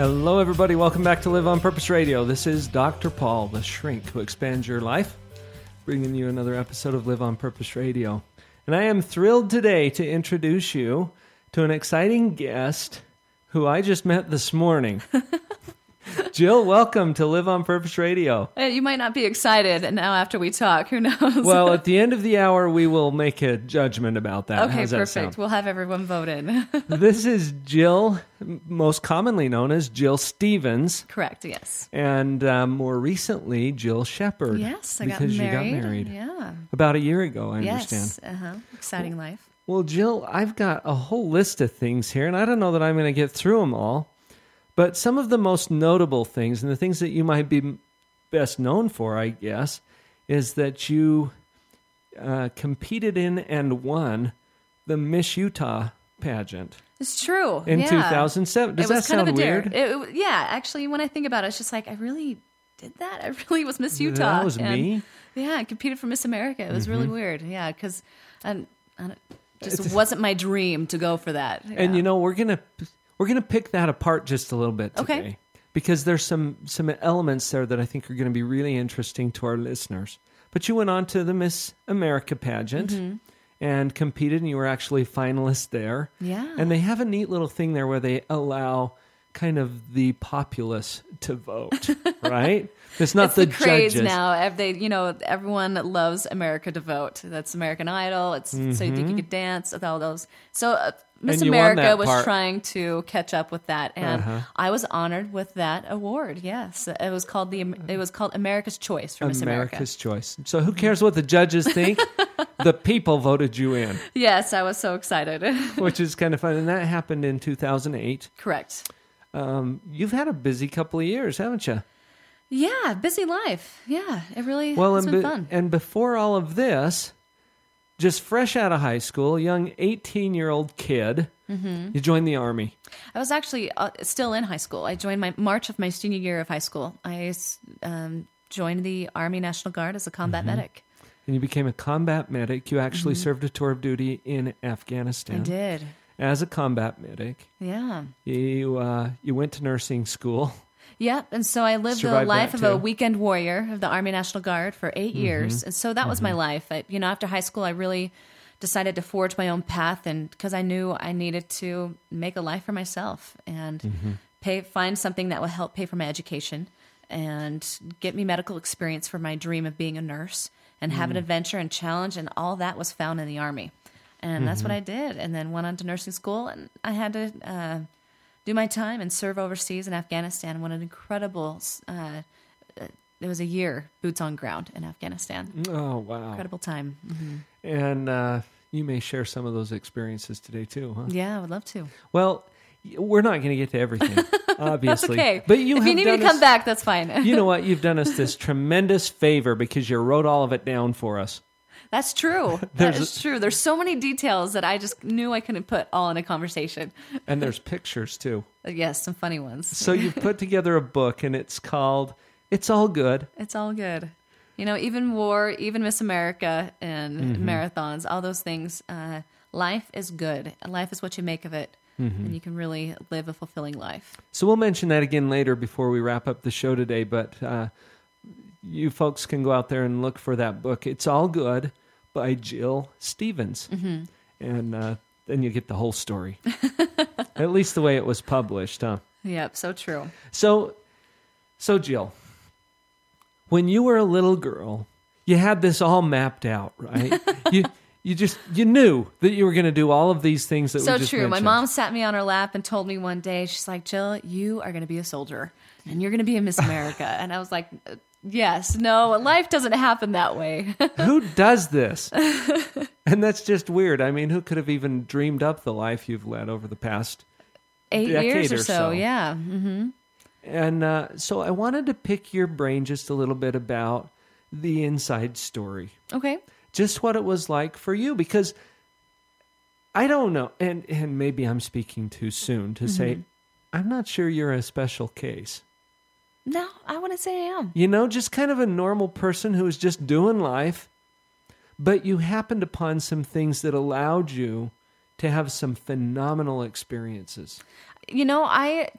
Hello, everybody. Welcome back to Live on Purpose Radio. This is Dr. Paul, the shrink who expands your life, bringing you another episode of Live on Purpose Radio. And I am thrilled today to introduce you to an exciting guest who I just met this morning. Jill, welcome to Live on Purpose Radio. Uh, You might not be excited now after we talk. Who knows? Well, at the end of the hour, we will make a judgment about that. okay, How's perfect. sound? We'll have everyone vote in. this is Jill, most commonly known as Jill Stevens. Correct. Yes. and um, more recently Jill Shepard. Yes, I because got married. you got married Yeah. about a year ago. I yes. understand. Uh huh. Exciting life. Well, Jill, I've got a whole list of things here, and I don't know that I'm going to get through them all. But some of the most notable things, and the things that you might be best known for, I guess, is that you uh, competed in and won the Miss Utah pageant It's true. in yeah. 2007. Does it that was kind sound of a weird? It- yeah. Actually, when I think about it, it's just like I really did that. I really was Miss Utah. That was and- me. Mm-hmm. Yeah, I competed for Miss America. It was really weird. Yeah, because I, just wasn't my dream to go for that. And you know, we're gonna we're gonna pick that apart just a little bit today. Okay. Because there's some some elements there that I think are going to be really interesting to our listeners. But you went on to the Miss America pageant Mm-hmm. and competed, and you were actually finalist there. Yeah. And they have a neat little thing there where they allow kind of the populace to vote, right? It's not it's the, the, craze judges. now. They, you know, everyone loves America to vote. That's American Idol. It's so you think you could dance with all those. So uh, Miss Mm-hmm. And you won America was part. trying to catch up with that, and Uh-huh. I was honored with that award. Yes, it was called the it was called America's Choice for Miss America. America's choice. So who cares what the judges think? the people voted you in. Yes, I was so excited. which is kind of fun. And that happened in 2008. Correct. Um, you've had a busy couple of years, haven't you? Yeah, busy life. Yeah, it really Well, has and, been be- fun. and before all of this, just fresh out of high school, young 18 year old kid, Mm-hmm. you joined the army. I was actually uh, still in high school. I joined my March of my senior year of high school. I um, joined the Army National Guard as a combat Mm-hmm. medic. And you became a combat medic. You actually served a tour of duty in Afghanistan Mm-hmm. I did. As a combat medic. Yeah. You uh, you went to nursing school. Yep. And so I lived the life of too. Mm-hmm. a weekend warrior of the Army National Guard for 8 years. And so that was my life. I, you know, after high school, I really decided to forge my own path and because I knew I needed to make a life for myself and Mm-hmm. pay find something that would help pay for my education and get me medical experience for my dream of being a nurse and have an Mm. adventure and challenge and all that was found in the army. And that's Mm-hmm. what I did and then went on to nursing school and I had to uh, do my time and serve overseas in Afghanistan. What an incredible! Uh, uh, it was a year boots on ground in Afghanistan. Oh, wow. Incredible time. hmm And uh, you may share some of those experiences today, too, huh? Yeah, I would love to. Well, we're not going to get to everything, That's obviously. okay. But you if have you need me to come back, that's fine. You know what? You've done us this tremendous favor because you wrote all of it down for us. That's true. that is true. There's so many details that I just knew I couldn't put all in a conversation. And there's pictures, too. Uh, Yes, some funny ones. So you've put together a book, and it's called It's All Good. It's all good. You know, even war, even Miss America and Mm-hmm. marathons, all those things. Uh, life is good. Life is what you make of it. Mm-hmm. And you can really live a fulfilling life. So we'll mention that again later before we wrap up the show today. But uh, you folks can go out there and look for that book. It's All Good by Jill Stevens. Mm-hmm. And uh, then you get the whole story. At least the way it was published, huh? Yep, so true. So, so Jill, when you were a little girl, you had this all mapped out, right? you you just you knew that you were going to do all of these things that So true. My mom sat me on her lap and told me one day, she's like, Jill, you are going to be a soldier and you're going to be a Miss America. and I was like, Yes, no, life doesn't happen that way. who does this? and that's just weird. I mean, who could have even dreamed up the life you've led over the past Eight years or or so, so. yeah. hmm And uh, so I wanted to pick your brain just a little bit about the inside story, Okay. just what it was like for you, because I don't know, and and maybe I'm speaking too soon to say I'm not sure you're a special case. No, I wouldn't say I am. You know, just kind of a normal person who is just doing life, but you happened upon some things that allowed you to have some phenomenal experiences. You know, I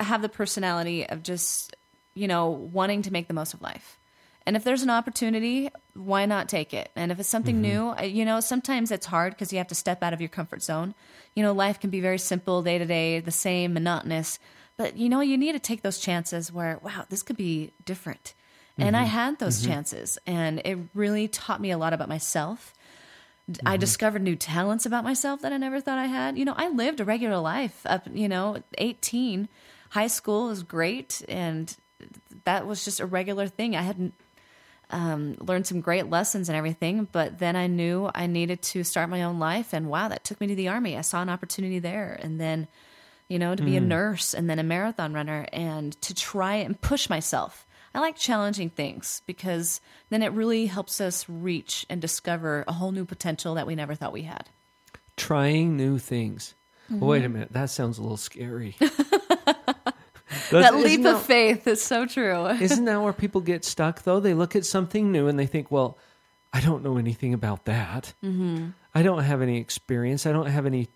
have the personality of just, you know, wanting to make the most of life. And if there's an opportunity, why not take it? And if it's something mm-hmm. new, you know, sometimes it's hard because you have to step out of your comfort zone. You know, life can be very simple, day to day, the same, monotonous. But, you know, you need to take those chances where, wow, this could be different. And I mm-hmm. had those mm-hmm. chances. And it really taught me a lot about myself. I mm-hmm. discovered new talents about myself that I never thought I had. You know, I lived a regular life up, you know, 18. High school was great. And that was just a regular thing. I hadn't um, learned some great lessons and everything, but then I knew I needed to start my own life. And wow, that took me to the army. I saw an opportunity there. And then, you know, to be a nurse and then a marathon runner and to try and push myself. I like challenging things because then it really helps us reach and discover a whole new potential that we never thought we had. Trying new things. Well, wait a minute, that sounds a little scary. that leap that- of faith is so true. Isn't that where people get stuck, though? They look at something new and they think, well, I don't know anything about that. Mm-hmm. I don't have any experience. I don't have any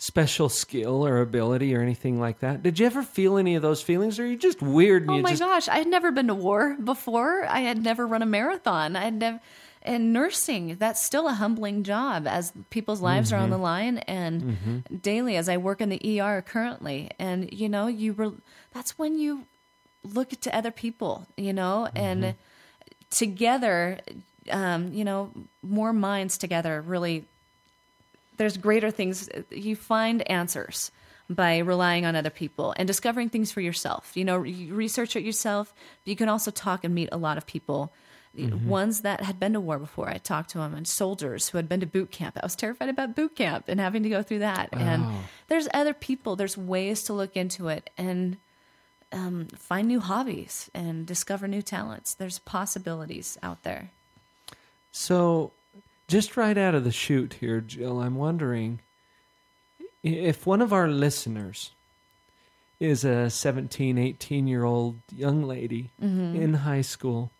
special skill or ability or anything like that. Did you ever feel any of those feelings, or are you just weird Oh my just gosh, I had never been to war before. I had never run a marathon. I had never and nursing, that's still a humbling job as people's lives are on the line and daily as I work in the ER currently. And you know, you were that's when you look to other people, you know, and together um, you know, more minds together really there's greater things. You find answers by relying on other people and discovering things for yourself. You know you research it yourself. But you can also talk and meet a lot of people. Ones that had been to war before i talked to them and soldiers who had been to boot camp. I was terrified about boot camp and having to go through that. And there's other people. There's ways to look into it and um, find new hobbies and discover new talents. There's possibilities out there. So, just right out of the chute here, Jill, I'm wondering if one of our listeners is a 17, 18 year old young lady in high school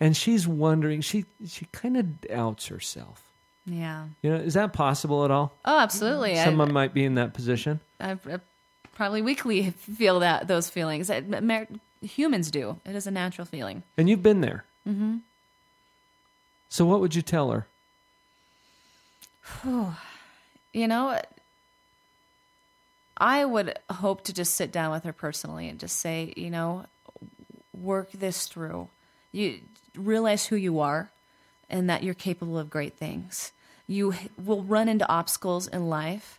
and she's wondering, she, she kind of doubts herself. yeah You know, is that possible at all? oh absolutely I- Someone might be in that position. I, I probably weekly feel that those feelings. Humans do. It is a natural feeling. And you've been there. Mm-hmm. So, what would you tell her? You know, I would hope to just sit down with her personally and just say, you know, work this through. You realize who you are and that you're capable of great things. You will run into obstacles in life.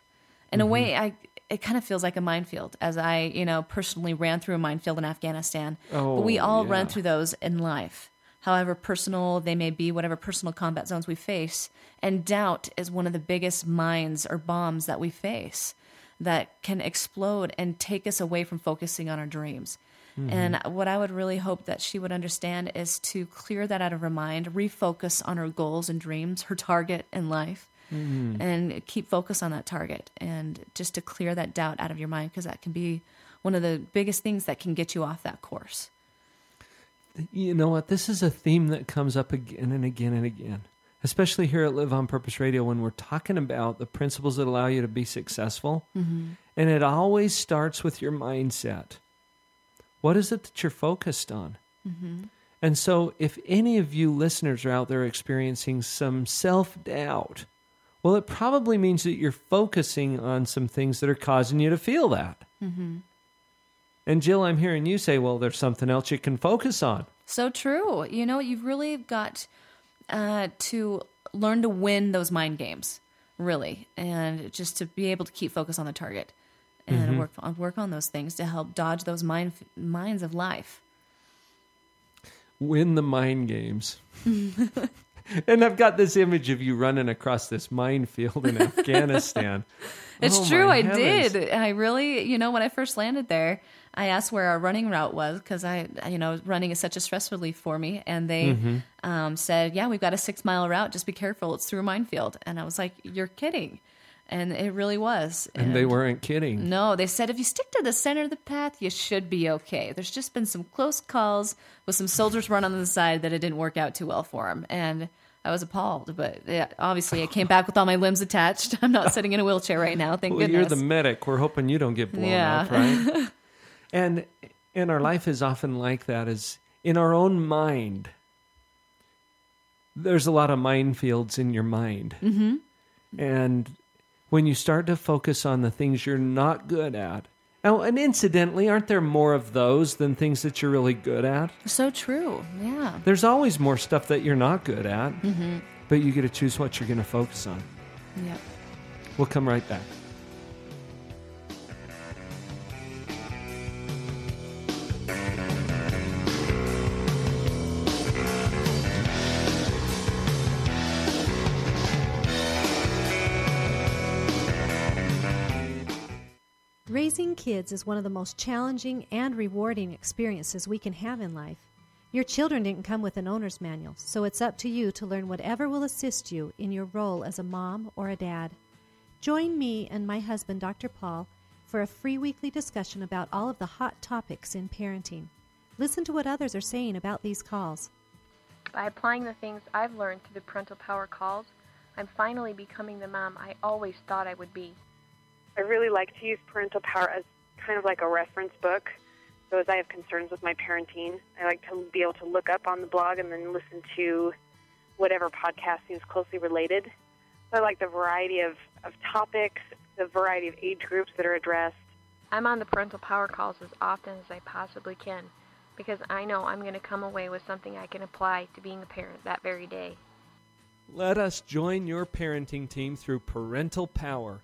In a mm-hmm. way, I it kind of feels like a minefield as I, you know, personally ran through a minefield in Afghanistan. Oh, but we Oh, all run through those in life. However personal they may be, whatever personal combat zones we face, and doubt is one of the biggest mines or bombs that we face that can explode and take us away from focusing on our dreams. Mm-hmm. And what I would really hope that she would understand is to clear that out of her mind, refocus on her goals and dreams, her target in life, mm-hmm. and keep focus on that target and just to clear that doubt out of your mind because that can be one of the biggest things that can get you off that course. You know what? This is a theme that comes up again and again and again, especially here at Live on Purpose Radio when we're talking about the principles that allow you to be successful. Mm-hmm. And it always starts with your mindset. What is it that you're focused on? Mm-hmm. And so, if any of you listeners are out there experiencing some self doubt, well, it probably means that you're focusing on some things that are causing you to feel that. Mm-hmm. And Jill, I'm hearing you say, well, there's something else you can focus on. So true. You know, you've really got uh, to learn to win those mind games, really, and just to be able to keep focus on the target and work on work on those things to help dodge those mind mines of life. win the mind games. and I've got this image of you running across this minefield in Afghanistan. It's Oh, true, I heavens. did. I really, you know, when I first landed there, I asked where our running route was because I, you know, running is such a stress relief for me. And they Mm-hmm. um, said, "Yeah, we've got a six mile route. Just be careful. It's through a minefield." And I was like, "You're kidding," and it really was. And they weren't kidding. No, they said if you stick to the center of the path, you should be okay. There's just been some close calls with some soldiers run on the side that it didn't work out too well for them, and I was appalled. But yeah, obviously, I came back with all my limbs attached. I'm not sitting in a wheelchair right now. Thank Well, goodness. you're the medic. We're hoping you don't get blown Yeah. up, right? and and our life is often like that. Is in our own mind. There's a lot of minefields in your mind, mm-hmm. and when you start to focus on the things you're not good at. Oh, and incidentally, aren't there more of those than things that you're really good at? so true. Yeah. There's always more stuff that you're not good at, but you get to choose what you're going to focus on. Yeah. We'll come right back. Raising kids is one of the most challenging and rewarding experiences we can have in life. Your children didn't come with an owner's manual, so it's up to you to learn whatever will assist you in your role as a mom or a dad. Join me and my husband, Dr. Paul, for a free weekly discussion about all of the hot topics in parenting. Listen to what others are saying about these calls. By applying the things I've learned through the parental power calls, I'm finally becoming the mom I always thought I would be. I really like to use parental power as kind of like a reference book. So as I have concerns with my parenting, I like to be able to look up on the blog and then listen to whatever podcast seems closely related. So I like the variety of, of topics, the variety of age groups that are addressed. I'm on the parental power calls as often as I possibly can because I know I'm going to come away with something I can apply to being a parent that very day. Let us join your parenting team through Parental Power.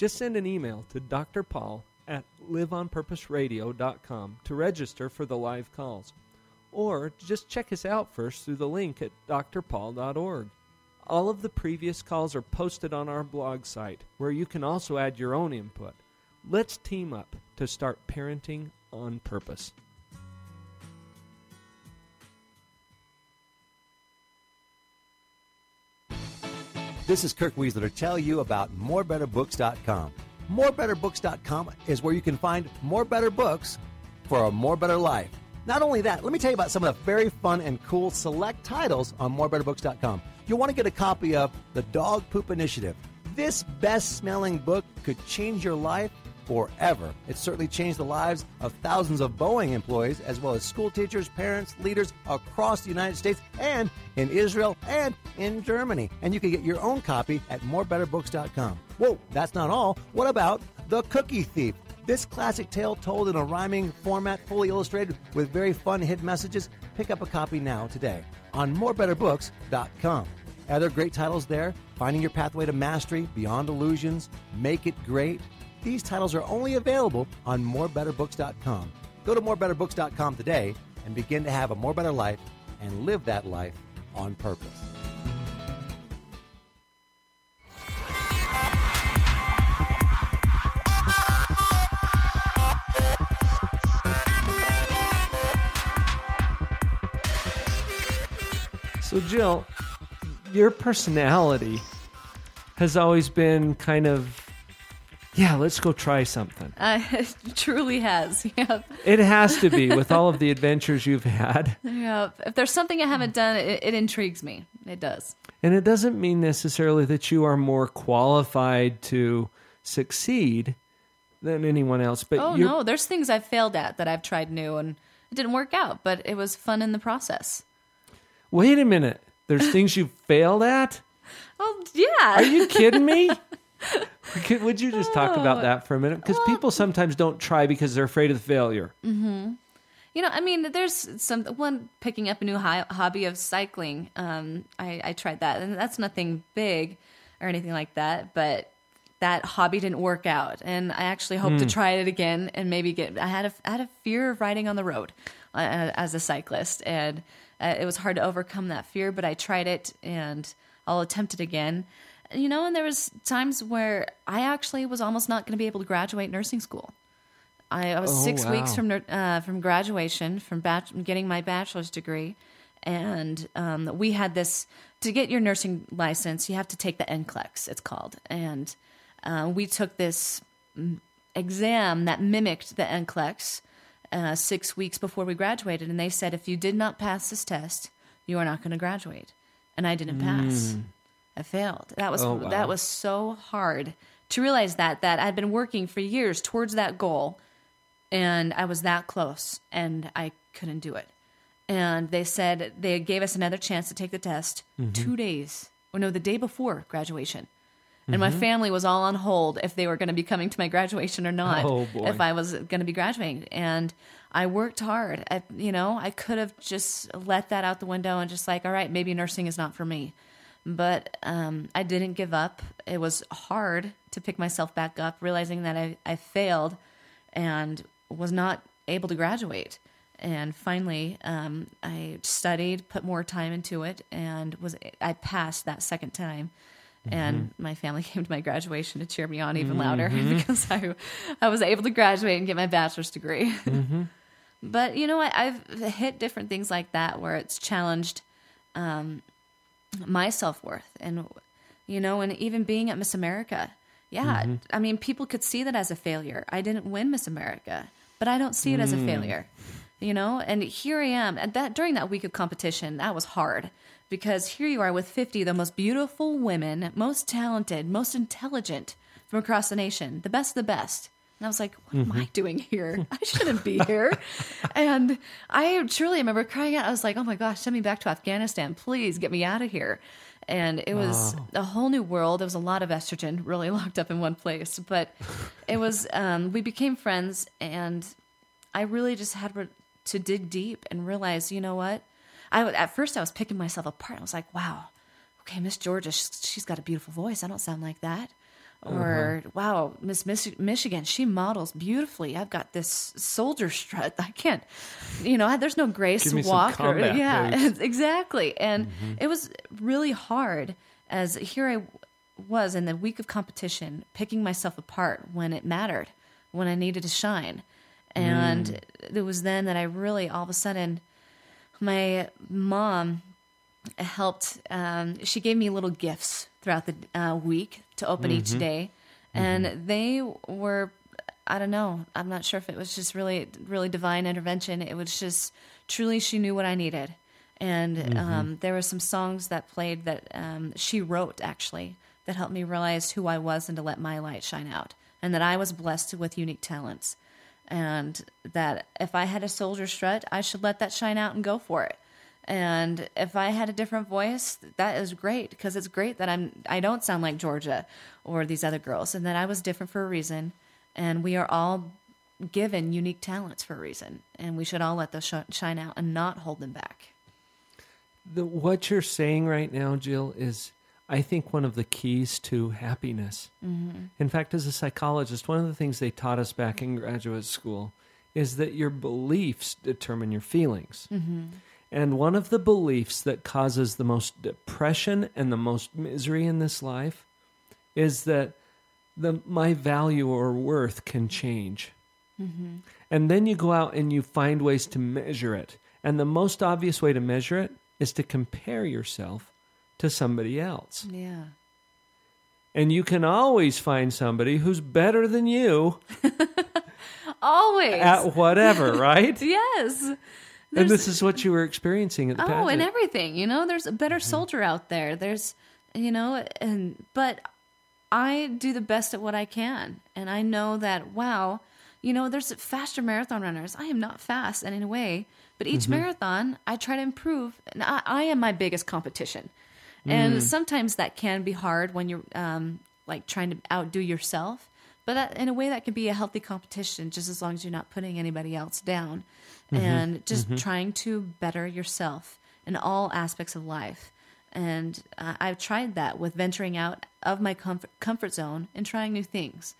Just send an email to Dr. Paul at liveonpurposeradio.com to register for the live calls. Or just check us out first through the link at drpaul.org. All of the previous calls are posted on our blog site, where you can also add your own input. Let's team up to start parenting on purpose. This is Kirk Weisler to tell you about morebetterbooks.com. Morebetterbooks.com is where you can find more better books for a more better life. Not only that, let me tell you about some of the very fun and cool select titles on morebetterbooks.com. You'll want to get a copy of The Dog Poop Initiative. This best smelling book could change your life forever. It certainly changed the lives of thousands of Boeing employees, as well as school teachers, parents, leaders across the United States and in Israel and in Germany. And you can get your own copy at morebetterbooks.com. Whoa, that's not all. What about The Cookie Thief? This classic tale told in a rhyming format, fully illustrated with very fun hidden messages. Pick up a copy now today on morebetterbooks.com. Other great titles there Finding Your Pathway to Mastery, Beyond Illusions, Make It Great. These titles are only available on morebetterbooks.com. Go to morebetterbooks.com today and begin to have a more better life and live that life on purpose. So, Jill, your personality has always been kind of, yeah, let's go try something. Uh, it truly has. Yeah. It has to be with all of the adventures you've had. Yeah. If there's something I haven't done, it, it intrigues me. It does. And it doesn't mean necessarily that you are more qualified to succeed than anyone else. But Oh no, there's things I've failed at that I've tried new and it didn't work out, but it was fun in the process. wait a minute. There's things you failed at? Oh yeah. Are you kidding me? Could- Would you just talk about that for a minute? Because people sometimes don't try because they're afraid of failure. You know, I mean, there's some one picking up a new hi- hobby of cycling. Um, I, I tried that, and that's nothing big or anything like that. But that hobby didn't work out, and I actually hope to try it again and maybe get. I had a I had a fear of riding on the road uh, as a cyclist, and Uh, it was hard to overcome that fear, but I tried it and I'll attempt it again. You know, and there was times where I actually was almost not going to be able to graduate nursing school. I, I was Oh, six weeks from uh, from graduation, from bach- getting my bachelor's degree, and um, we had this to get your nursing license. You have to take the NCLEX, it's called, and uh, we took this mm, exam that mimicked the NCLEX uh, six weeks before we graduated, and they said if you did not pass this test, you are not going to graduate, and I didn't pass. I failed. That was Oh, wow. that was so hard to realize that that I'd been working for years towards that goal and I was that close and I couldn't do it. And they said they gave us another chance to take the test Mm-hmm. 2 days. Or no, the day before graduation. And my Mm-hmm. family was all on hold if they were going to be coming to my graduation or not. Oh, boy. If I was going to be graduating. And I worked hard. I, you know, I could have just let that out the window and just like, all right, maybe nursing is not for me. But um, I didn't give up. It was hard to pick myself back up, realizing that I, I failed and was not able to graduate. And finally, um, I studied, put more time into it, and was I passed that second time. And my family came to my graduation to cheer me on even louder because I, I was able to graduate and get my bachelor's degree. but you know what? I've hit different things like that where it's challenged um, my self worth, and you know, and even being at Miss America. Yeah, mm-hmm. I mean, people could see that as a failure. I didn't win Miss America, but I don't see it as a mm. failure. You know, and here I am. At that during that week of competition, that was hard because here you are with 50 of the most beautiful women, most talented, most intelligent from across the nation, the best of the best. And I was like, what am I doing here? I shouldn't be here. and I truly remember crying out. I was like, oh my gosh, send me back to Afghanistan. Please get me out of here. And it was a whole new world. There was a lot of estrogen really locked up in one place. But it was, um, we became friends. And I really just had re- to dig deep and realize, you know what? I at first I was picking myself apart. I was like, wow, okay, Miss Georgia, she's got a beautiful voice. I don't sound like that. Uh-huh. Or wow, Miss Mich- Michigan, she models beautifully. I've got this soldier strut. I can't, you know, there's no Grace Give me some Walker. combat yeah, exactly. And mm-hmm. it was really hard as here I was in the week of competition, picking myself apart when it mattered, when I needed to shine. And mm. it was then that I really, all of a sudden, my mom helped. Um, she gave me little gifts throughout the uh, week to open each day, and they were. I don't know. I'm not sure if it was just really, really divine intervention. It was just truly she knew what I needed, and um, there were some songs that played that um, she wrote actually that helped me realize who I was and to let my light shine out, and that I was blessed with unique talents and that if I had a soldier strut, I should let that shine out and go for it. And if I had a different voice, that is great because it's great that I'm I don't sound like Georgia or these other girls, and that I was different for a reason. And we are all given unique talents for a reason, and we should all let those sh- shine out and not hold them back. the, what you're saying right now, Jill, is I think one of the keys to happiness. Mm-hmm. In fact, as a psychologist, one of the things they taught us back in graduate school is that your beliefs determine your feelings. And one of the beliefs that causes the most depression and the most misery in this life is that the my value or worth can change. Mm-hmm. And then you go out and you find ways to measure it. And the most obvious way to measure it is to compare yourself to somebody else. Yeah. And you can always find somebody who's better than you Always. at whatever, right? yes. And this is what you were experiencing at the Oh, pageant. and everything. You know, there's a better mm-hmm. soldier out there. There's, you know, and but I do the best at what I can, and I know that. Wow, you know, there's faster marathon runners. I am not fast in any way, but each mm-hmm. marathon I try to improve, and I, I am my biggest competition. And mm. sometimes that can be hard when you're um, like trying to outdo yourself. But that, in a way, that can be a healthy competition, just as long as you're not putting anybody else down, and just trying to better yourself in all aspects of life. And uh, I've tried that with venturing out of my comfort, comfort zone and trying new things.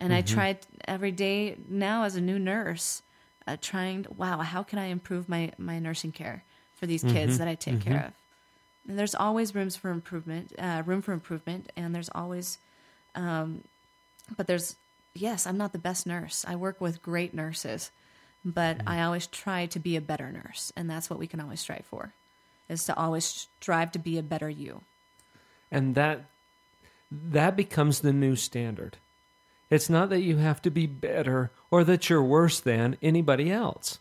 And I tried every day now as a new nurse, uh, trying, wow, how can I improve my, my nursing care? for these kids that I take care of. And there's always rooms for improvement, uh, room for improvement, and there's always, um, but there's yes, I'm not the best nurse. I work with great nurses, but mm-hmm. I always try to be a better nurse, and that's what we can always strive for, is to always strive to be a better you. and that that becomes the new standard it's not that you have to be better or that you're worse than anybody else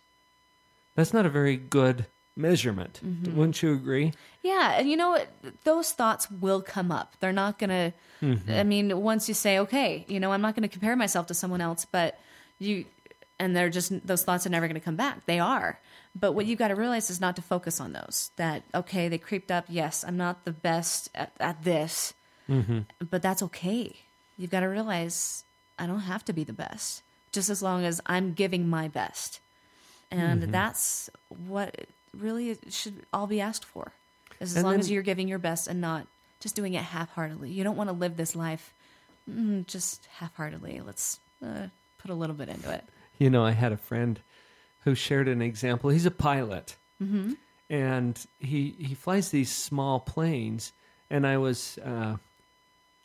that's not a very good measurement mm-hmm. wouldn't you agree Yeah, and you know what? Those thoughts will come up. They're not gonna. Mm-hmm. I mean, once you say, okay, you know, I'm not gonna compare myself to someone else, but you, and they're just those thoughts are never gonna come back. They are. But what you got to realize is not to focus on those. That okay, they creeped up. Yes, I'm not the best at, at this, mm-hmm. but that's okay. You've got to realize I don't have to be the best, just as long as I'm giving my best, and that's what really it should all be asked for. As long as you're giving your best and not just doing it half-heartedly. You don't want to live this life mm, just half-heartedly. Let's uh, put a little bit into it. You know, I had a friend who shared an example. He's a pilot, and he he flies these small planes. And I was uh,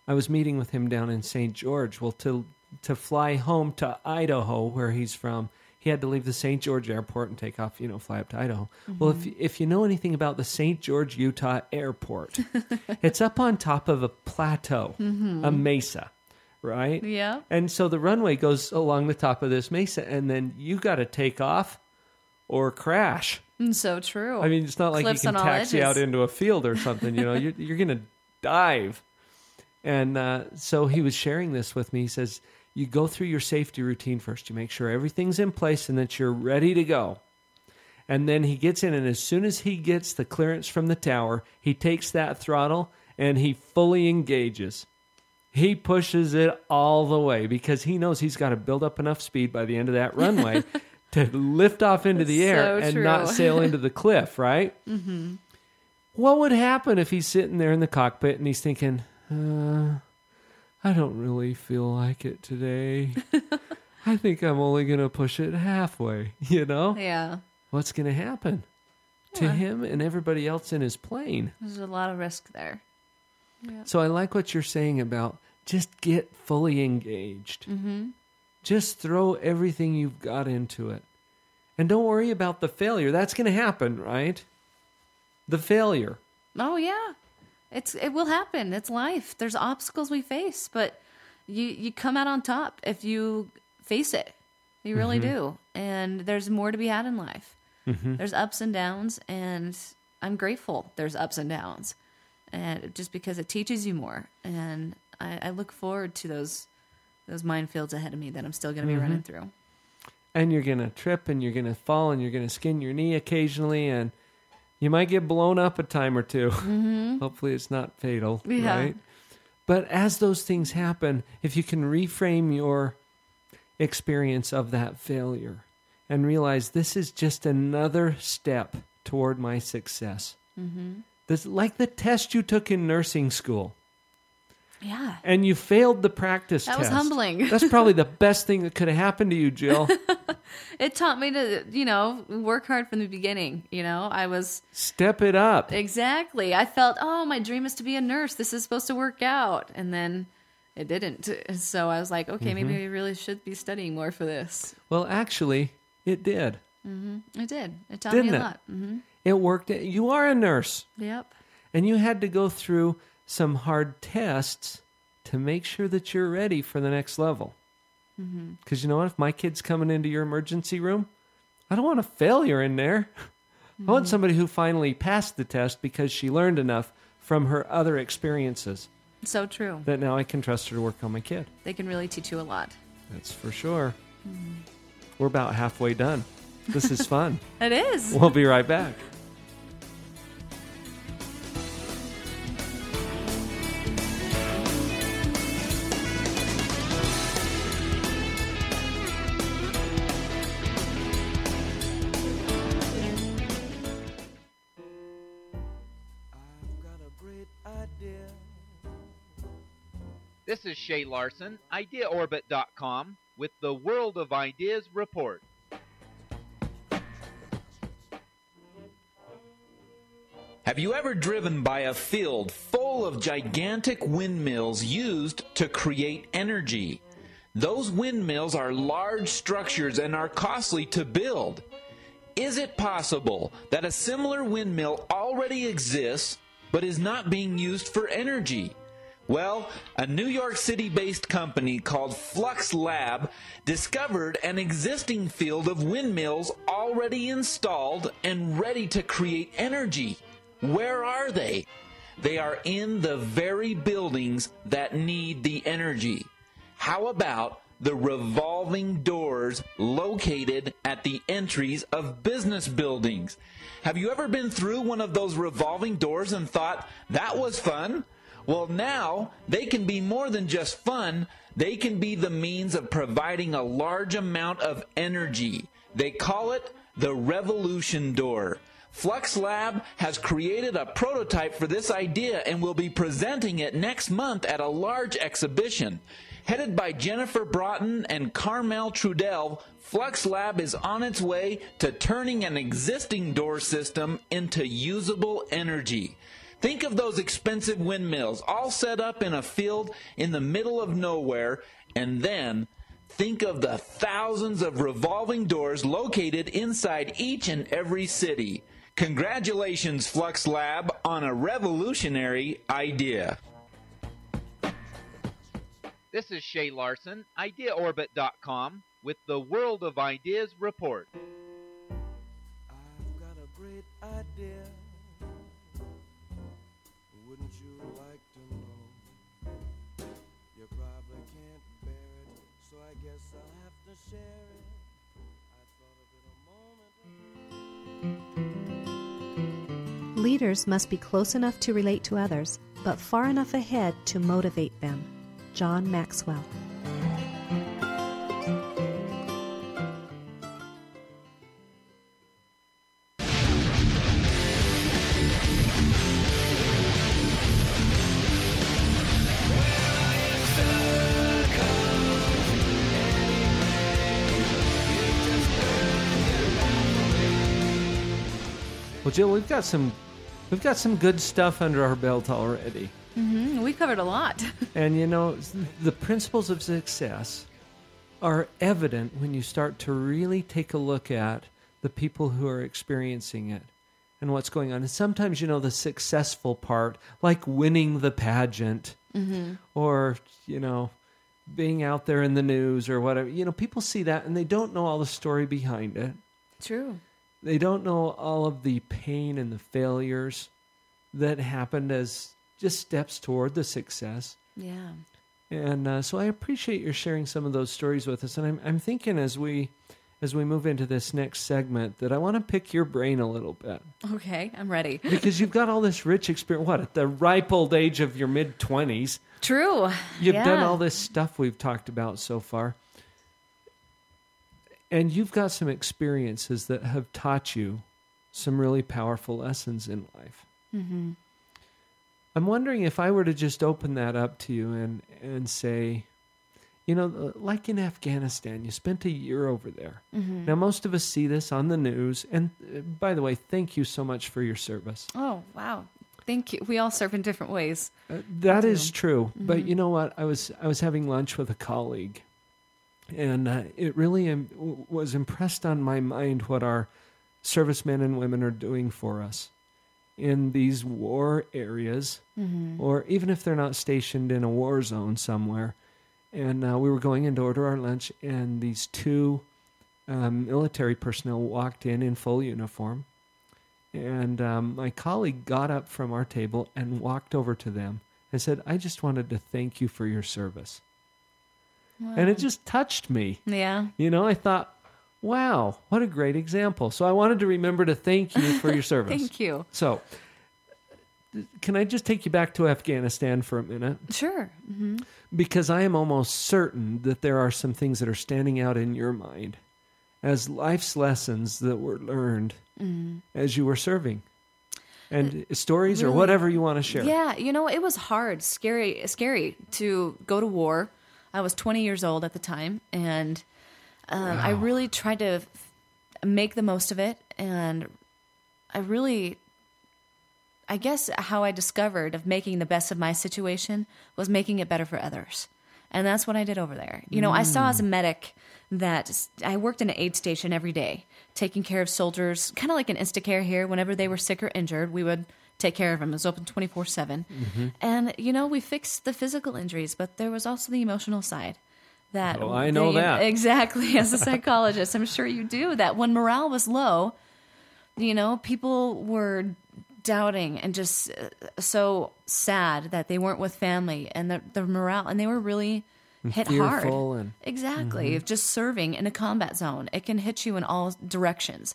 I was meeting with him down in St. George. Well, to to fly home to Idaho, where he's from, he had to leave the St. George airport and take off. You know, fly up to Idaho. Well, if if you know anything about the St. George, Utah airport, it's up on top of a plateau, a mesa, right? Yeah. And so the runway goes along the top of this mesa, and then you got to take off or crash. Mm, So true. I mean, it's not like you can taxi out into a field or something. You know, you're, you're going to dive. And uh, so he was sharing this with me. He says, You go through your safety routine first. You make sure everything's in place and that you're ready to go. And then he gets in, and as soon as he gets the clearance from the tower, he takes that throttle and he fully engages. He pushes it all the way because he knows he's got to build up enough speed by the end of that runway to lift off into the air So and true. not sail into the cliff, right? Mm-hmm. What would happen if he's sitting there in the cockpit and he's thinking, uh, I don't really feel like it today. I think I'm only going to push it halfway, you know? yeah. What's going to happen to him and everybody else in his plane? There's a lot of risk there. So I like what you're saying about just get fully engaged. Mm-hmm. Just throw everything you've got into it. And don't worry about the failure. That's going to happen, right? The failure. Oh yeah, it's it will happen. It's life. There's obstacles we face, but you you come out on top if you face it. You really mm-hmm. do. And there's more to be had in life. Mm-hmm. There's ups and downs, and I'm grateful. There's ups and downs, and just because it teaches you more. And I, I look forward to those those minefields ahead of me that I'm still going to be mm-hmm. running through. And you're going to trip and you're going to fall and you're going to skin your knee occasionally and you might get blown up a time or 2 mm-hmm. Hopefully it's not fatal, Yeah. right? But as those things happen, if you can reframe your experience of that failure and realize this is just another step toward my success. Mm-hmm. This like the test you took in nursing school Yeah. and you failed the practice That was humbling. That's probably the best thing that could have happened to you, Jill. It taught me to, you know, work hard from the beginning. You know, I was Step it up. Exactly. I felt, oh, my dream is to be a nurse. This is supposed to work out. And then it didn't. So I was like, okay, maybe Mm-hmm. we really should be studying more for this. Well, actually, it did. It did. It taught Didn't me a it? lot. hmm It worked. You are a nurse, Yep. and you had to go through some hard tests to make sure that you're ready for the next level. Mm-hmm. Because you know what? If my kid's coming into your emergency room, I don't want a failure in there. I Mm-hmm. want somebody who finally passed the test because she learned enough from her other experiences So true. that now I can trust her to work on my kid. They can really teach you a lot. That's for sure. We're about halfway done. This is fun. It is. we'll be right back. Shay Larson, IdeaOrbit.com, with the World of Ideas report. Have you ever driven by a field full of gigantic windmills used to create energy? Those windmills are large structures and are costly to build. Is it possible that a similar windmill already exists but is not being used for energy? Well, a New York City based company called Flux Lab discovered an existing field of windmills already installed and ready to create energy. Where are they? They are in the very buildings that need the energy. How about the revolving doors located at the entries of business buildings? Have you ever been through one of those revolving doors and thought, that was fun? Well, now they can be more than just fun. They can be the means of providing a large amount of energy. They call it the revolution door. Flux Lab has created a prototype for this idea and will be presenting it next month at a large exhibition. Headed by Jennifer Broughton and Carmel Trudell, Flux Lab is on its way to turning an existing door system into usable energy. Think of those expensive windmills all set up in a field in the middle of nowhere, and then think of the thousands of revolving doors located inside each and every city. Congratulations, Flux Lab, on a revolutionary idea. This is Shay Larson, IdeaOrbit.com, with the World of Ideas report. I've got a great idea. Leaders must be close enough to relate to others, but far enough ahead to motivate them. John Maxwell. Well, Jill, we've got some we've got some good stuff under our belt already. hmm We covered a lot. And you know, the principles of success are evident when you start to really take a look at the people who are experiencing it and what's going on. And sometimes, you know, the successful part, like winning the pageant hmm or, you know, being out there in the news or whatever, you know, people see that and they don't know all the story behind it. True. They don't know all of the pain and the failures that happened as just steps toward the success. Yeah. And uh, so I appreciate your sharing some of those stories with us. And I'm, I'm thinking as we as we move into this next segment that I want to pick your brain a little bit Okay, I'm ready. because you've got all this rich experience. What at the ripe old age of your mid twenties, True. you've done all this stuff we've talked about so far, and you've got some experiences that have taught you some really powerful lessons in life. hmm I'm wondering if I were to just open that up to you and and say, you know, like in Afghanistan, you spent a year over there. Mhm. Now, most of us see this on the news. And uh, by the way, thank you so much for your service. Oh wow. Thank you. We all serve in different ways. Uh, that is true. Mhm. But you know what? I was I was having lunch with a colleague, and uh, it really w- was impressed on my mind what our servicemen and women are doing for us in these war areas, Mhm. or even if they're not stationed in a war zone somewhere. And uh, we were going in to order our lunch, and these two um, military personnel walked in in full uniform. And um, my colleague got up from our table and walked over to them and said, I just wanted to thank you for your service. And it just touched me. Yeah. You know, I thought, wow, what a great example. So I wanted to remember to thank you for your service. Thank you. So, can I just take you back to Afghanistan for a minute? Sure. hmm Because I am almost certain that there are some things that are standing out in your mind as life's lessons that were learned Mhm. as you were serving. And stories or whatever you want to share. Yeah, you know, it was hard, scary, scary to go to war. I was 20 years old at the time, and um, I really tried to f- make the most of it. And I really, I guess how I discovered of making the best of my situation was making it better for others. And that's what I did over there. You know, I saw as a medic that I worked in an aid station every day, taking care of soldiers, kind of like an Instacare here. Whenever they were sick or injured, we would take care of him. It was open 24 7. Mm-hmm. And, you know, we fixed the physical injuries, but there was also the emotional side. That Oh, I know they- that. Exactly. As a psychologist, I'm sure you do. That when morale was low, you know, people were doubting and just uh, so sad that they weren't with family and the, the morale, and they were really mm, hit fearful hard. and- exactly. Of just serving in a combat zone, it can hit you in all directions.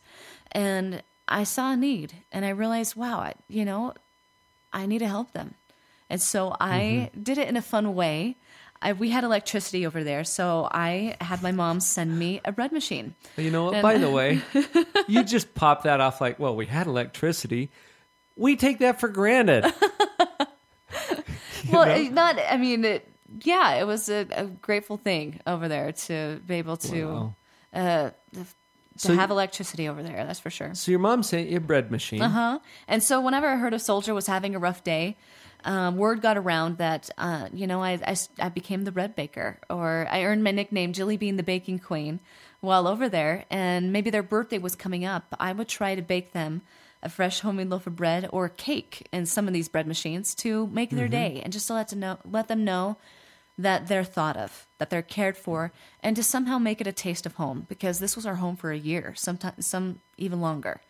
And I saw a need, and I realized, wow, I, you know, I need to help them. And so I did it in a fun way. I, we had electricity over there, so I had my mom send me a bread machine. You know what? And- By the way, you just pop that off like, well, we had electricity. We take that for granted. well, it- not. I mean, it, yeah, it was a, a grateful thing over there to be able to Wow. uh, to So- have electricity over there. That's for sure. So your mom sent you a bread machine. Uh huh. And so whenever I heard a soldier was having a rough day, um, word got around that uh, you know I, I I became the bread baker, or I earned my nickname Jilly Bean the Baking Queen while over there. And maybe their birthday was coming up, I would try to bake them a fresh homemade loaf of bread or cake in some of these bread machines to make their day, and just to let to know let them know that they're thought of, that they're cared for, and to somehow make it a taste of home because this was our home for a year, sometimes some even longer.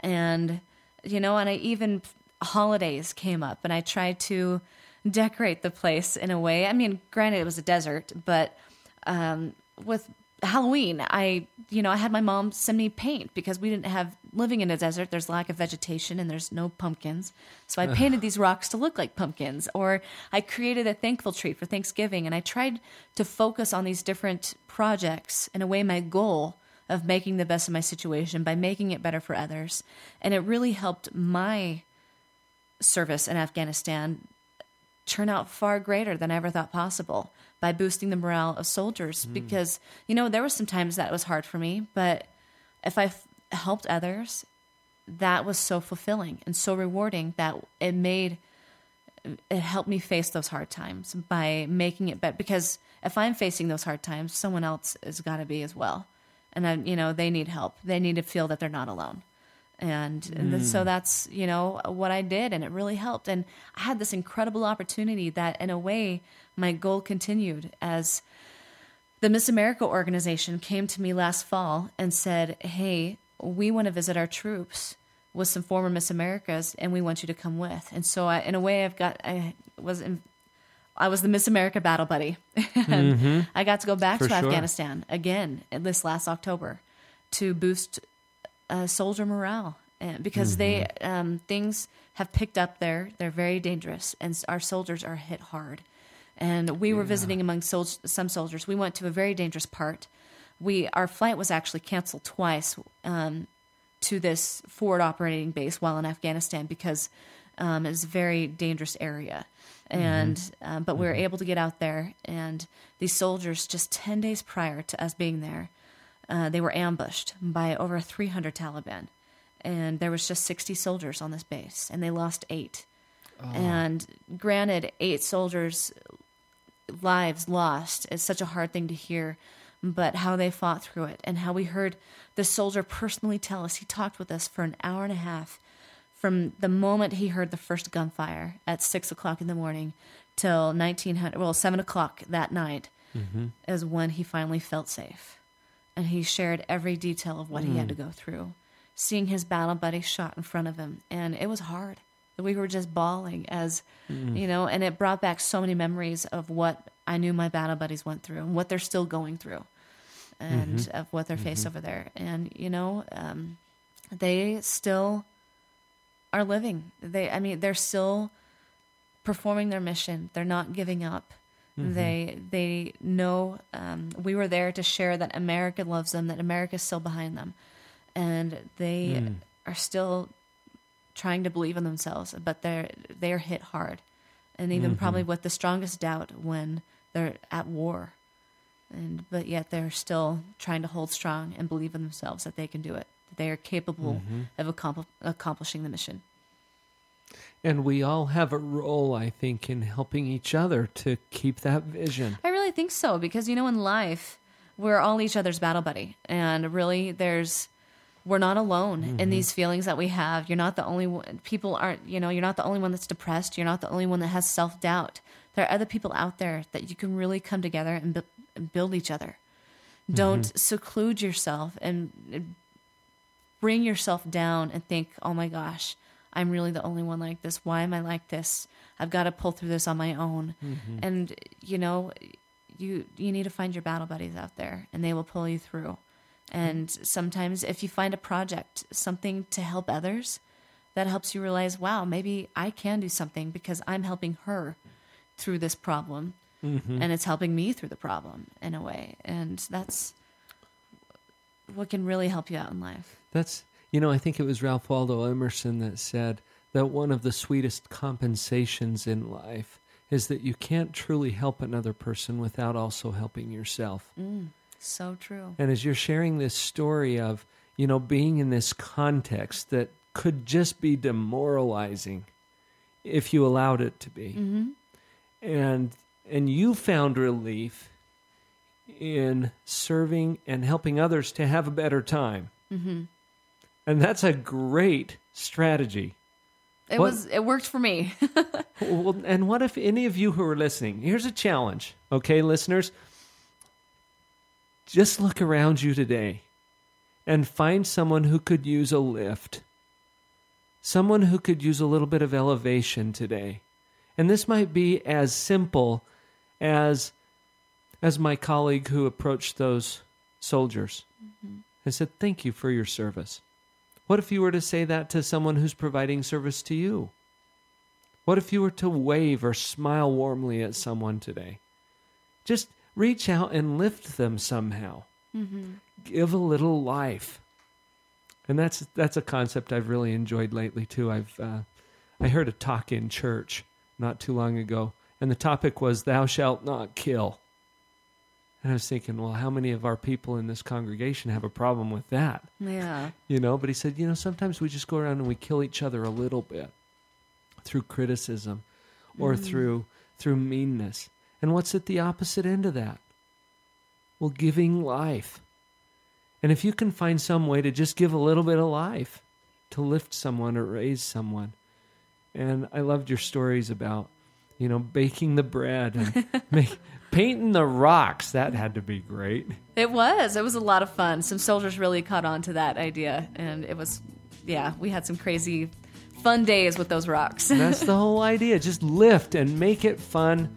And you know, and I even holidays came up, and I tried to decorate the place in a way. I mean, granted, it was a desert, but um, with Halloween, I you know I had my mom send me paint because we didn't have living in a desert. There's lack of vegetation and there's no pumpkins, so I painted these rocks to look like pumpkins. Or I created a thankful tree for Thanksgiving, and I tried to focus on these different projects in a way. My goal of making the best of my situation by making it better for others, and it really helped my service in Afghanistan turn out far greater than I ever thought possible by boosting the morale of soldiers. Hmm. Because, you know, there were some times that was hard for me, but if I helped others, that was so fulfilling and so rewarding that it made it helped me face those hard times by making it better. Because if I'm facing those hard times, someone else has got to be as well. And I, you know, they need help. They need to feel that they're not alone and, and so mm. that's you know what i did and it really helped and i had this incredible opportunity that in a way my goal continued as the miss america organization came to me last fall and said hey we want to visit our troops with some former miss americas and we want you to come with. And so I, in a way i've got i was in, I was the Miss America battle buddy, and I got to go back For to sure. Afghanistan again this last October to boost uh, soldier morale. And because they um, things have picked up there. They're very dangerous and our soldiers are hit hard. And we were visiting among sol- some soldiers. We went to a very dangerous part we our flight was actually canceled twice um, to this forward operating base while in afghanistan because um, it's a very dangerous area. And um, but we were able to get out there and these soldiers just 10 days prior to us being there uh, they were ambushed by over 300 Taliban, and there was just 60 soldiers on this base, and they lost eight. And granted, eight soldiers' lives lost is such a hard thing to hear, but how they fought through it, and how we heard the soldier personally tell us. He talked with us for an hour and a half, from the moment he heard the first gunfire at six o'clock in the morning till 1900, well, seven o'clock that night, mm-hmm. is when he finally felt safe and he shared every detail of what he had to mm. go through. Seeing his battle buddy shot in front of him, and it was hard. We were just bawling as, mm-hmm. you know, and it brought back so many memories of what I knew my battle buddies went through and what they're still going through, and mm-hmm. of what they're faced mm-hmm. over there. And you know, um, they still are living. They, I mean, they're still performing their mission. They're not giving up. Mm-hmm. They they know um, we were there to share that America loves them, that America's still behind them, and they mm. are still trying to believe in themselves. But they're they are hit hard, and even probably with the strongest doubt when they're at war, and but yet they're still trying to hold strong and believe in themselves that they can do it. That they are capable mm-hmm. of accompli- accomplishing the mission. And we all have a role, I think, in helping each other to keep that vision. I really think so because you know in life we're all each other's battle buddy and really there's we're not alone in mm-hmm. these feelings that we have. You're not the only one people aren't, you know, you're not the only one that's depressed. You're not the only one that has self-doubt. There are other people out there that you can really come together and, bu- and build each other. Don't mm-hmm. seclude yourself and and bring yourself down and think, "Oh my gosh, I'm really the only one like this. Why am I like this? I've got to pull through this on my own." Mm-hmm. And you know, you you need to find your battle buddies out there and they will pull you through. And sometimes if you find a project, something to help others, that helps you realize, wow, maybe I can do something because I'm helping her through this problem Mm-hmm. and it's helping me through the problem in a way. And that's what can really help you out in life. That's, you know, I think it was Ralph Waldo Emerson that said that one of the sweetest compensations in life is that you can't truly help another person without also helping yourself. Mm, so true. And as you're sharing this story of, you know, being in this context that could just be demoralizing if you allowed it to be. Mm-hmm. And and you found relief in serving and helping others to have a better time. Mm-hmm. And that's a great strategy. It What- was it worked for me. Well, and what if any of you who are listening? Here's a challenge, okay, listeners? Just look around you today and find someone who could use a lift, someone who could use a little bit of elevation today. And this might be as simple as as my colleague who approached those soldiers and said, "Thank you for your service." What if you were to say that to someone who's providing service to you? What if you were to wave or smile warmly at someone today? Just reach out and lift them somehow. Give a little life. And that's that's a concept I've really enjoyed lately too. I've uh, I heard a talk in church not too long ago, and the topic was "Thou shalt not kill." And I was thinking, well, how many of our people in this congregation have a problem with that? yeah. you know but he said you know sometimes we just go around and we kill each other a little bit through criticism or mm. through through meanness and what's at the opposite end of that well giving life and if you can find some way to just give a little bit of life to lift someone or raise someone and i loved your stories about you know baking the bread and make, painting the rocks that had to be great It was. It was a lot of fun. Some soldiers really caught on to that idea, and it was, yeah, we had some crazy, fun days with those rocks. That's the whole idea. Just lift and make it fun.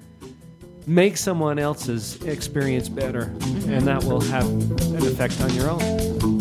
Make someone else's experience better, mm-hmm. and that will have an effect on your own.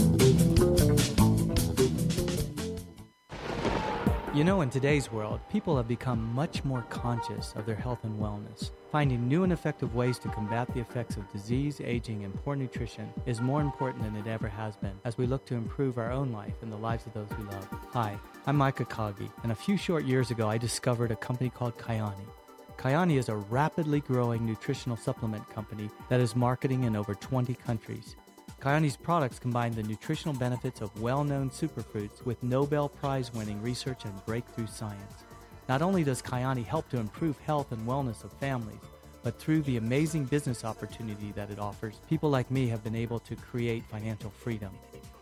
You know, in today's world, people have become much more conscious of their health and wellness. Finding new and effective ways to combat the effects of disease, aging, and poor nutrition is more important than it ever has been as we look to improve our own life and the lives of those we love. Hi, I'm Micah Kagi, and a few short years ago I discovered a company called Kyani. Kyani is a rapidly growing nutritional supplement company that is marketing in over 20 countries. Kyani's products combine the nutritional benefits of well known superfoods with Nobel Prize winning research and breakthrough science. Not only does Kyani help to improve health and wellness of families, but through the amazing business opportunity that it offers, people like me have been able to create financial freedom.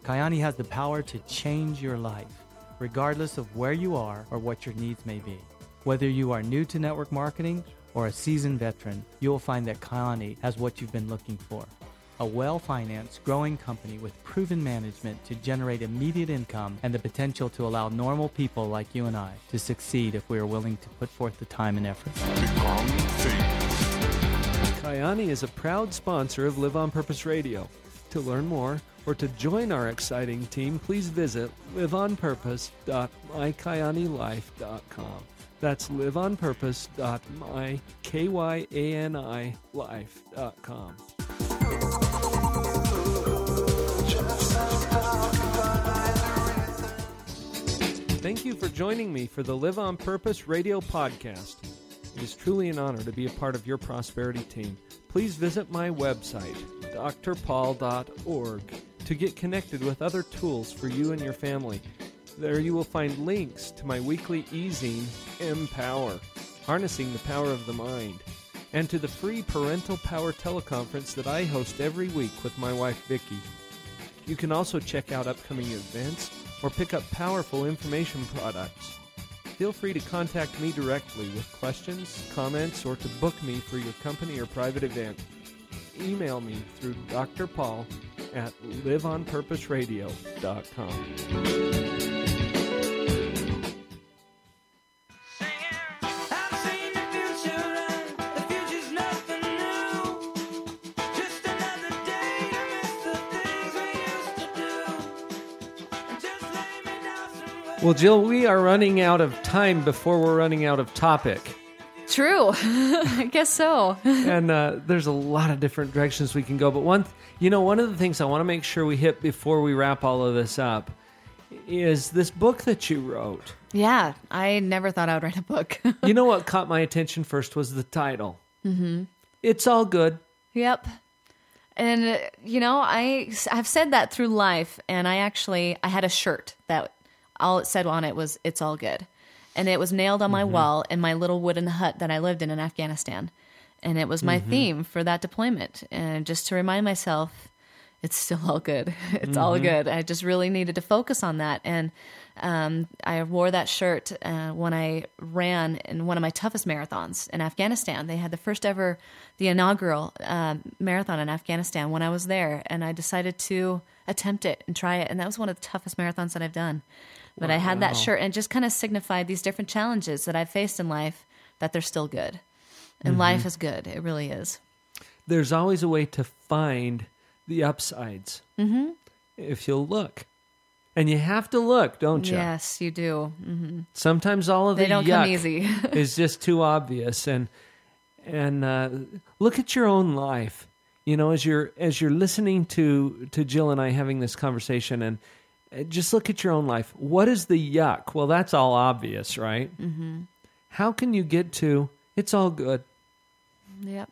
Kyani has the power to change your life, regardless of where you are or what your needs may be. Whether you are new to network marketing or a seasoned veteran, you will find that Kyani has what you've been looking for. A well financed, growing company with proven management to generate immediate income and the potential to allow normal people like you and I to succeed if we are willing to put forth the time and effort. Kyani is a proud sponsor of Live on Purpose Radio. To learn more or to join our exciting team, please visit liveonpurpose.mykyanilife.com. That's liveonpurpose.mykyanilife.com. Thank you for joining me for the Live on Purpose radio podcast. It is truly an honor to be a part of your prosperity team. Please visit my website, drpaul.org, to get connected with other tools for you and your family. There you will find links to my weekly e-zine, Empower, Harnessing the Power of the Mind, and to the free Parental Power teleconference that I host every week with my wife Vicki. You can also check out upcoming events or pick up powerful information products. Feel free to contact me directly with questions, comments, or to book me for your company or private event. Email me through Dr. Paul at liveonpurposeradio.com. Well, Jill, we are running out of time before we're running out of topic. True. I guess so. and uh, there's a lot of different directions we can go. But one, you know, one of the things I want to make sure we hit before we wrap all of this up is this book that you wrote. Yeah, I never thought I'd write a book. you know what caught my attention first was the title. mm-hmm. It's all good. Yep. And uh, you know, I I've said that through life, and I actually I had a shirt that all it said on it was "It's all good," and it was nailed on my Mm-hmm. wall in my little wooden hut that I lived in in Afghanistan, and it was my Mhm. theme for that deployment, and just to remind myself, it's still all good. It's all Mhm. good. I just really needed to focus on that, and um, I wore that shirt uh, when I ran in one of my toughest marathons in Afghanistan. They had the first ever, the inaugural um marathon in Afghanistan when I was there, and I decided to attempt it and try it, and that was one of the toughest marathons that I've done. But I had that shirt and it just kind of signified these different challenges that I've faced in life that they're still good, and Mhm. life is good. It really is. There's always a way to find the upsides Mm-hmm. if you'll look. And you have to look, don't you? Yes, you do. hmm Sometimes all of They the don't come easy. is just too obvious, and and uh, look at your own life. You know, as you're as you're listening to to Jill and I having this conversation, and just look at your own life. What is the yuck? Well, that's all obvious, right? Mm-hmm. How can you get to it's all good, Yep.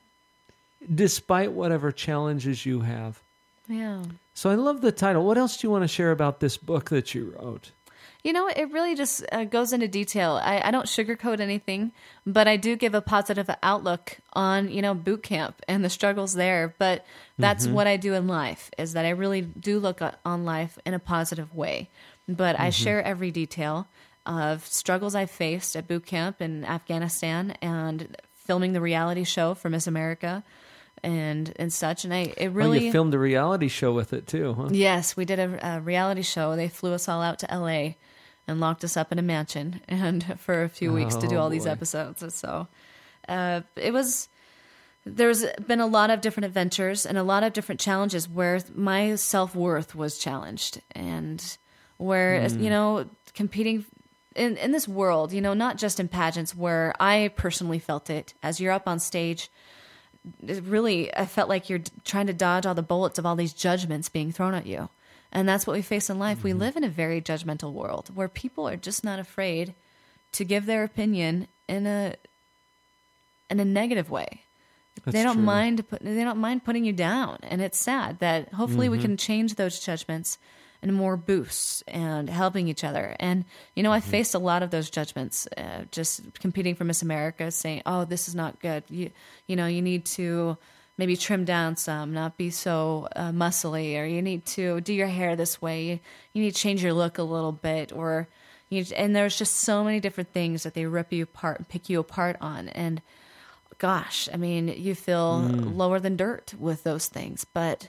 despite whatever challenges you have? Yeah. So I love the title. What else do you want to share about this book that you wrote? You know, it really just uh, goes into detail. I, I don't sugarcoat anything, but I do give a positive outlook on, you know, boot camp and the struggles there. But that's Mhm. what I do in life is that I really do look on life in a positive way. But I Mhm. share every detail of struggles I faced at boot camp in Afghanistan and filming the reality show for Miss America and and such. And I it really oh, you filmed a reality show with it too, huh? Yes, we did a, a reality show. They flew us all out to LA and locked us up in a mansion and for a few weeks to do Oh, all these episodes. So uh, it was there's been a lot of different adventures and a lot of different challenges where my self-worth was challenged and where Mm. you know competing in in this world, you know, not just in pageants where I personally felt it as you're up on stage it really I felt like you're trying to dodge all the bullets of all these judgments being thrown at you. And that's what we face in life. We Mm-hmm. live in a very judgmental world where people are just not afraid to give their opinion in a in a negative way. they don't true. mind put, they don't mind putting you down and it's sad that hopefully we Mhm. can change those judgments and more boosts and helping each other. And you know, I Mm-hmm. faced a lot of those judgments uh, just competing for Miss America, saying, "Oh, this is not good. You, you know, you need to maybe trim down some, not be so uh, muscly, or you need to do your hair this way. You, you need to change your look a little bit, or you." And there's just so many different things that they rip you apart and pick you apart on, and gosh, I mean, you feel Mm. lower than dirt with those things, but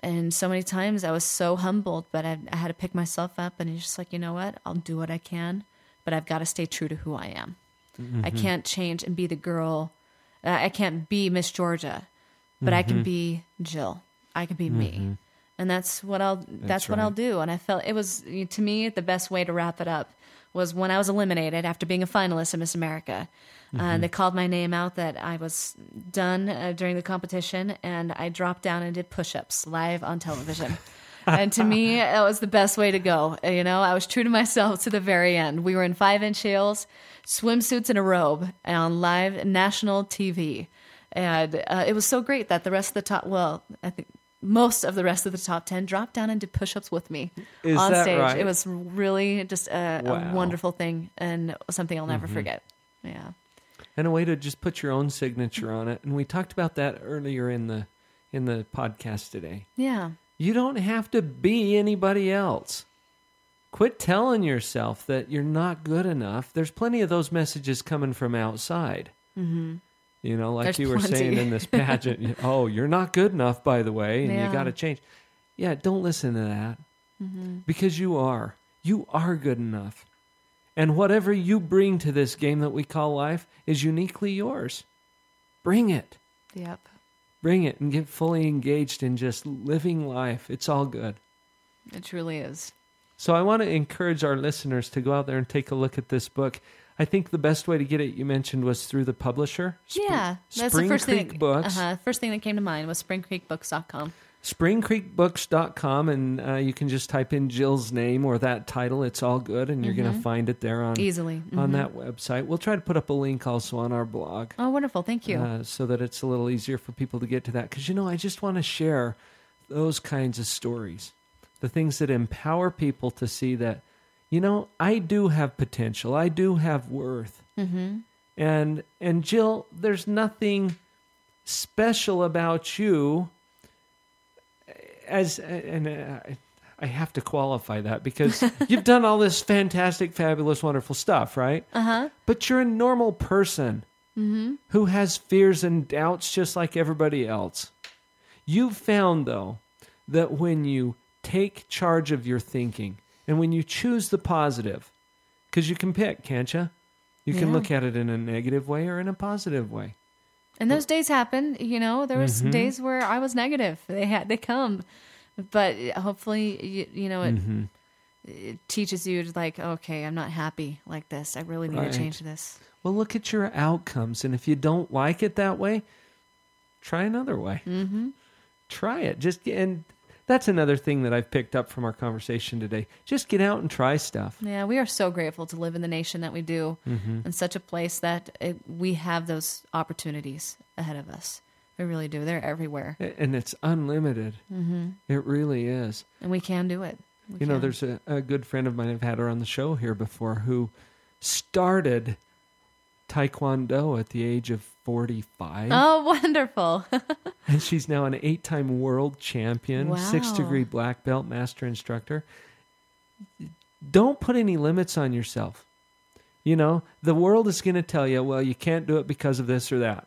and so many times I was so humbled, but I, I had to pick myself up and it's just like, you know what? I'll do what I can, but I've got to stay true to who I am. I Mhm. can't change and be the girl. I can't be Miss Georgia, but I can Mhm. be Jill. I can be me. Mhm. And that's what I'll that's, what right. I'll do. And I felt it was to me the best way to wrap it up was when I was eliminated after being a finalist in Miss America. Uh, Mhm. they called my name out that I was done uh, during the competition, and I dropped down and did push-ups live on television. and to me, that was the best way to go. Uh, You know, I was true to myself to the very end. We were in five-inch heels, swimsuits, and a robe, and on live national TV. And uh, it was so great that the rest of the top, well, I think most of the rest of the top 10 dropped down and did push-ups with me Is on stage right? it was really just a, Wow. a wonderful thing and something i'll never Mhm. forget yeah and a way to just put your own signature on it. And we talked about that earlier in the in the podcast today. yeah You don't have to be anybody else. Quit telling yourself that you're not good enough. There's plenty of those messages coming from outside. mm-hmm. You know, like There's you were plenty. saying in this pageant. oh, you're not good enough, by the way, and Yeah. you got to change. Yeah, don't listen to that Mhm. because you are. You are good enough. And whatever you bring to this game that we call life is uniquely yours. Bring it. yep Bring it and get fully engaged in just living life. It's all good. it truly is So I want to encourage our listeners to go out there and take a look at this book. I think the best way to get it, you mentioned, was through the publisher. Spr- yeah that's Spring the first Creek thing Books. uh-huh, first thing that came to mind was springcreekbooks.com springcreekbooks.com and uh, you can just type in Jill's name or that title. It's all good and you're going to find it there on Easily. on Mhm. that website. We'll try to put up a link also on our blog. oh wonderful thank you Uh, so that it's a little easier for people to get to that cuz you know I just want to share those kinds of stories. The things that empower people to see that you know, I do have potential. I do have worth. mm-hmm. And and Jill, there's nothing special about you as and uh, I have to qualify that because you've done all this fantastic, fabulous, wonderful stuff, right? uh-huh But you're a normal person mm-hmm. who has fears and doubts just like everybody else. You've found though that when you take charge of your thinking and when you choose the positive, because you can pick, can't you? You can Yeah. look at it in a negative way or in a positive way. And those days happen, you know. There was Mhm. days where I was negative. They had they come, but hopefully, you, you know, it, Mhm. it teaches you to like, okay, I'm not happy like this. I really need Right. to change this. Well, look at your outcomes, and if you don't like it that way, try another way. Mm-hmm. Try it. Just and that's another thing that I've picked up from our conversation today. Just get out and try stuff. Yeah, we are so grateful to live in the nation that we do, Mhm. in such a place that it, we have those opportunities ahead of us. We really do. They're everywhere, And it's unlimited. mm-hmm. It really is. and we can do it. We you know, there's a, a good friend of mine, I've had her on the show here before, who started Taekwondo at the age of 45. Oh, wonderful! And she's now an eight time world champion, six degree black belt master instructor. Don't put any limits on yourself. You know, the world is going to tell you, well, you can't do it because of this or that.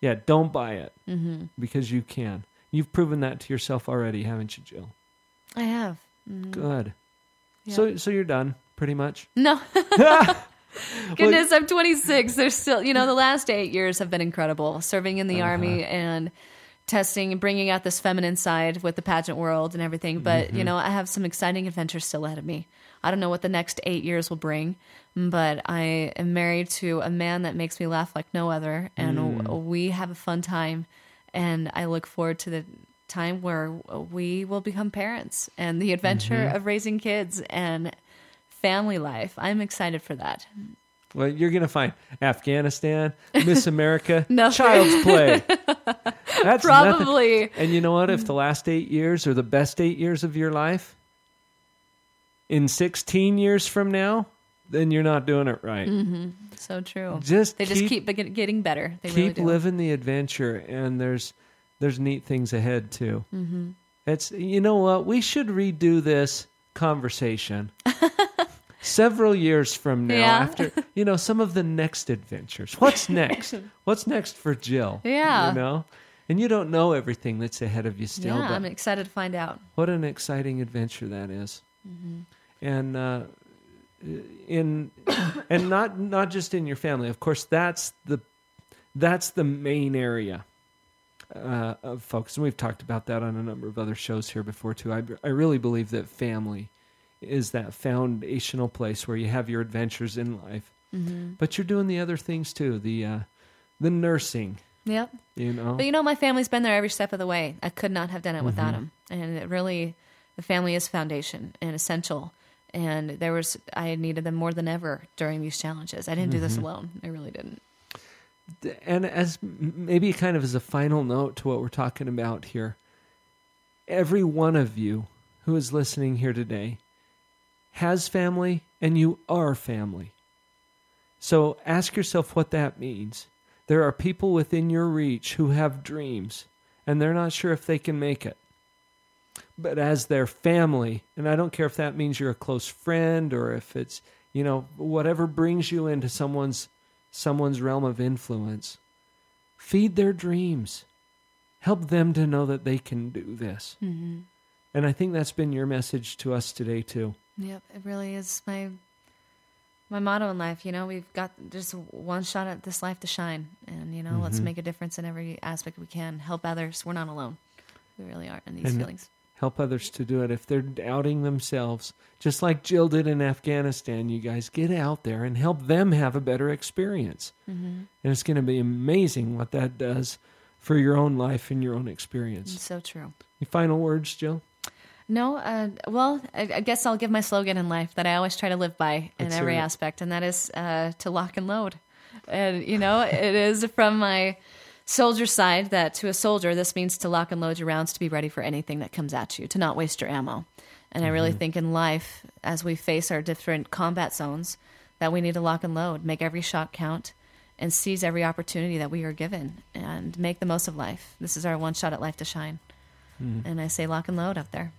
Yeah, don't buy it mm-hmm. because you can. You've proven that to yourself already, haven't you, Jill? I have. Mhm. Good. Yeah. So, so you're done, pretty much. No. Goodness, I'm 26. There's still, you know, the last eight years have been incredible. Serving in the Uh-huh. army and testing and bringing out this feminine side with the pageant world and everything. But, you Mhm. know, I have some exciting adventures still ahead of me. I don't know what the next eight years will bring, but I am married to a man that makes me laugh like no other. And Mm. we have a fun time. And I look forward to the time where we will become parents and the adventure Mhm. of raising kids and family life. I'm excited for that. Well, you're going to find Afghanistan, Miss America, Nothing. Child's Play. That's nothing. Probably. And you know what? If the last eight years are the best eight years of your life, in 16 years from now, then you're not doing it right. hmm So true. Just they just keep- keep getting better. They really Keep do. living the adventure, and there's there's neat things ahead too. hmm It's you know what? We should redo this conversation several years from now Yeah. after you know some of the next adventures. What's next? What's next for Jill? Yeah. You know? And you don't know everything that's ahead of you still, yeah, but I'm excited to find out. what an exciting adventure that is. hmm And uh in and not not just in your family. Of course, that's the that's the main area uh, of focus. And we've talked about that on a number of other shows here before too. I I really believe that family is that foundational place where you have your adventures in life, hmm but you're doing the other things too. The uh, the nursing, Yep. you know. But you know, my family's been there every step of the way. I could not have done it without Mhm. them. And it really, the family is foundation and essential. And there was, I needed them more than ever during these challenges. I didn't do this Mhm. alone. I really didn't. and as maybe kind of as a final note to what we're talking about here every one of you who is listening here today has family and you are family. So ask yourself what that means. There are people within your reach who have dreams and they're not sure if they can make it. But as their family, and I don't care if that means you're a close friend or if it's, you know, whatever brings you into someone's someone's realm of influence, feed their dreams. Help them to know that they can do this. hmm And I think that's been your message to us today too. Yep, it really is my my motto in life. You know, we've got just one shot at this life to shine, and you know, let's Mhm. make a difference in every aspect we can. Help others. We're not alone. We really aren't in these And feelings. Help others to do it. If they're doubting themselves, just like Jill did in Afghanistan, you guys get out there and help them have a better experience. Mhm. And it's going to be amazing what that does for your own life and your own experience. It's so true. Any final words, Jill? No, uh, well, I, I guess I'll give my slogan in life that I always try to live by in Let's every it. aspect, and that is uh, to lock and load. And you know, it is from my soldier side that to a soldier, this means to lock and load your rounds to be ready for anything that comes at you, to not waste your ammo. And I really Mhm. think in life, as we face our different combat zones, that we need to lock and load, make every shot count, and seize every opportunity that we are given, and make the most of life. This is our one shot at life to shine. Mhm. And I say lock and load up there.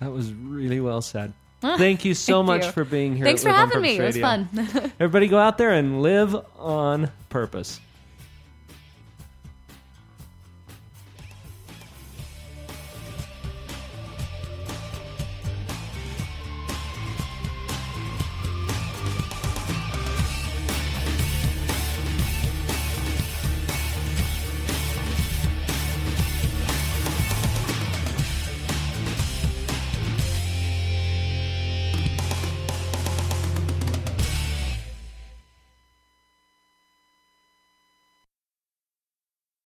That was really well said. Ah, Thank you so thank much you. for being here. Thanks for having me. It was fun. Everybody go out there and live on purpose.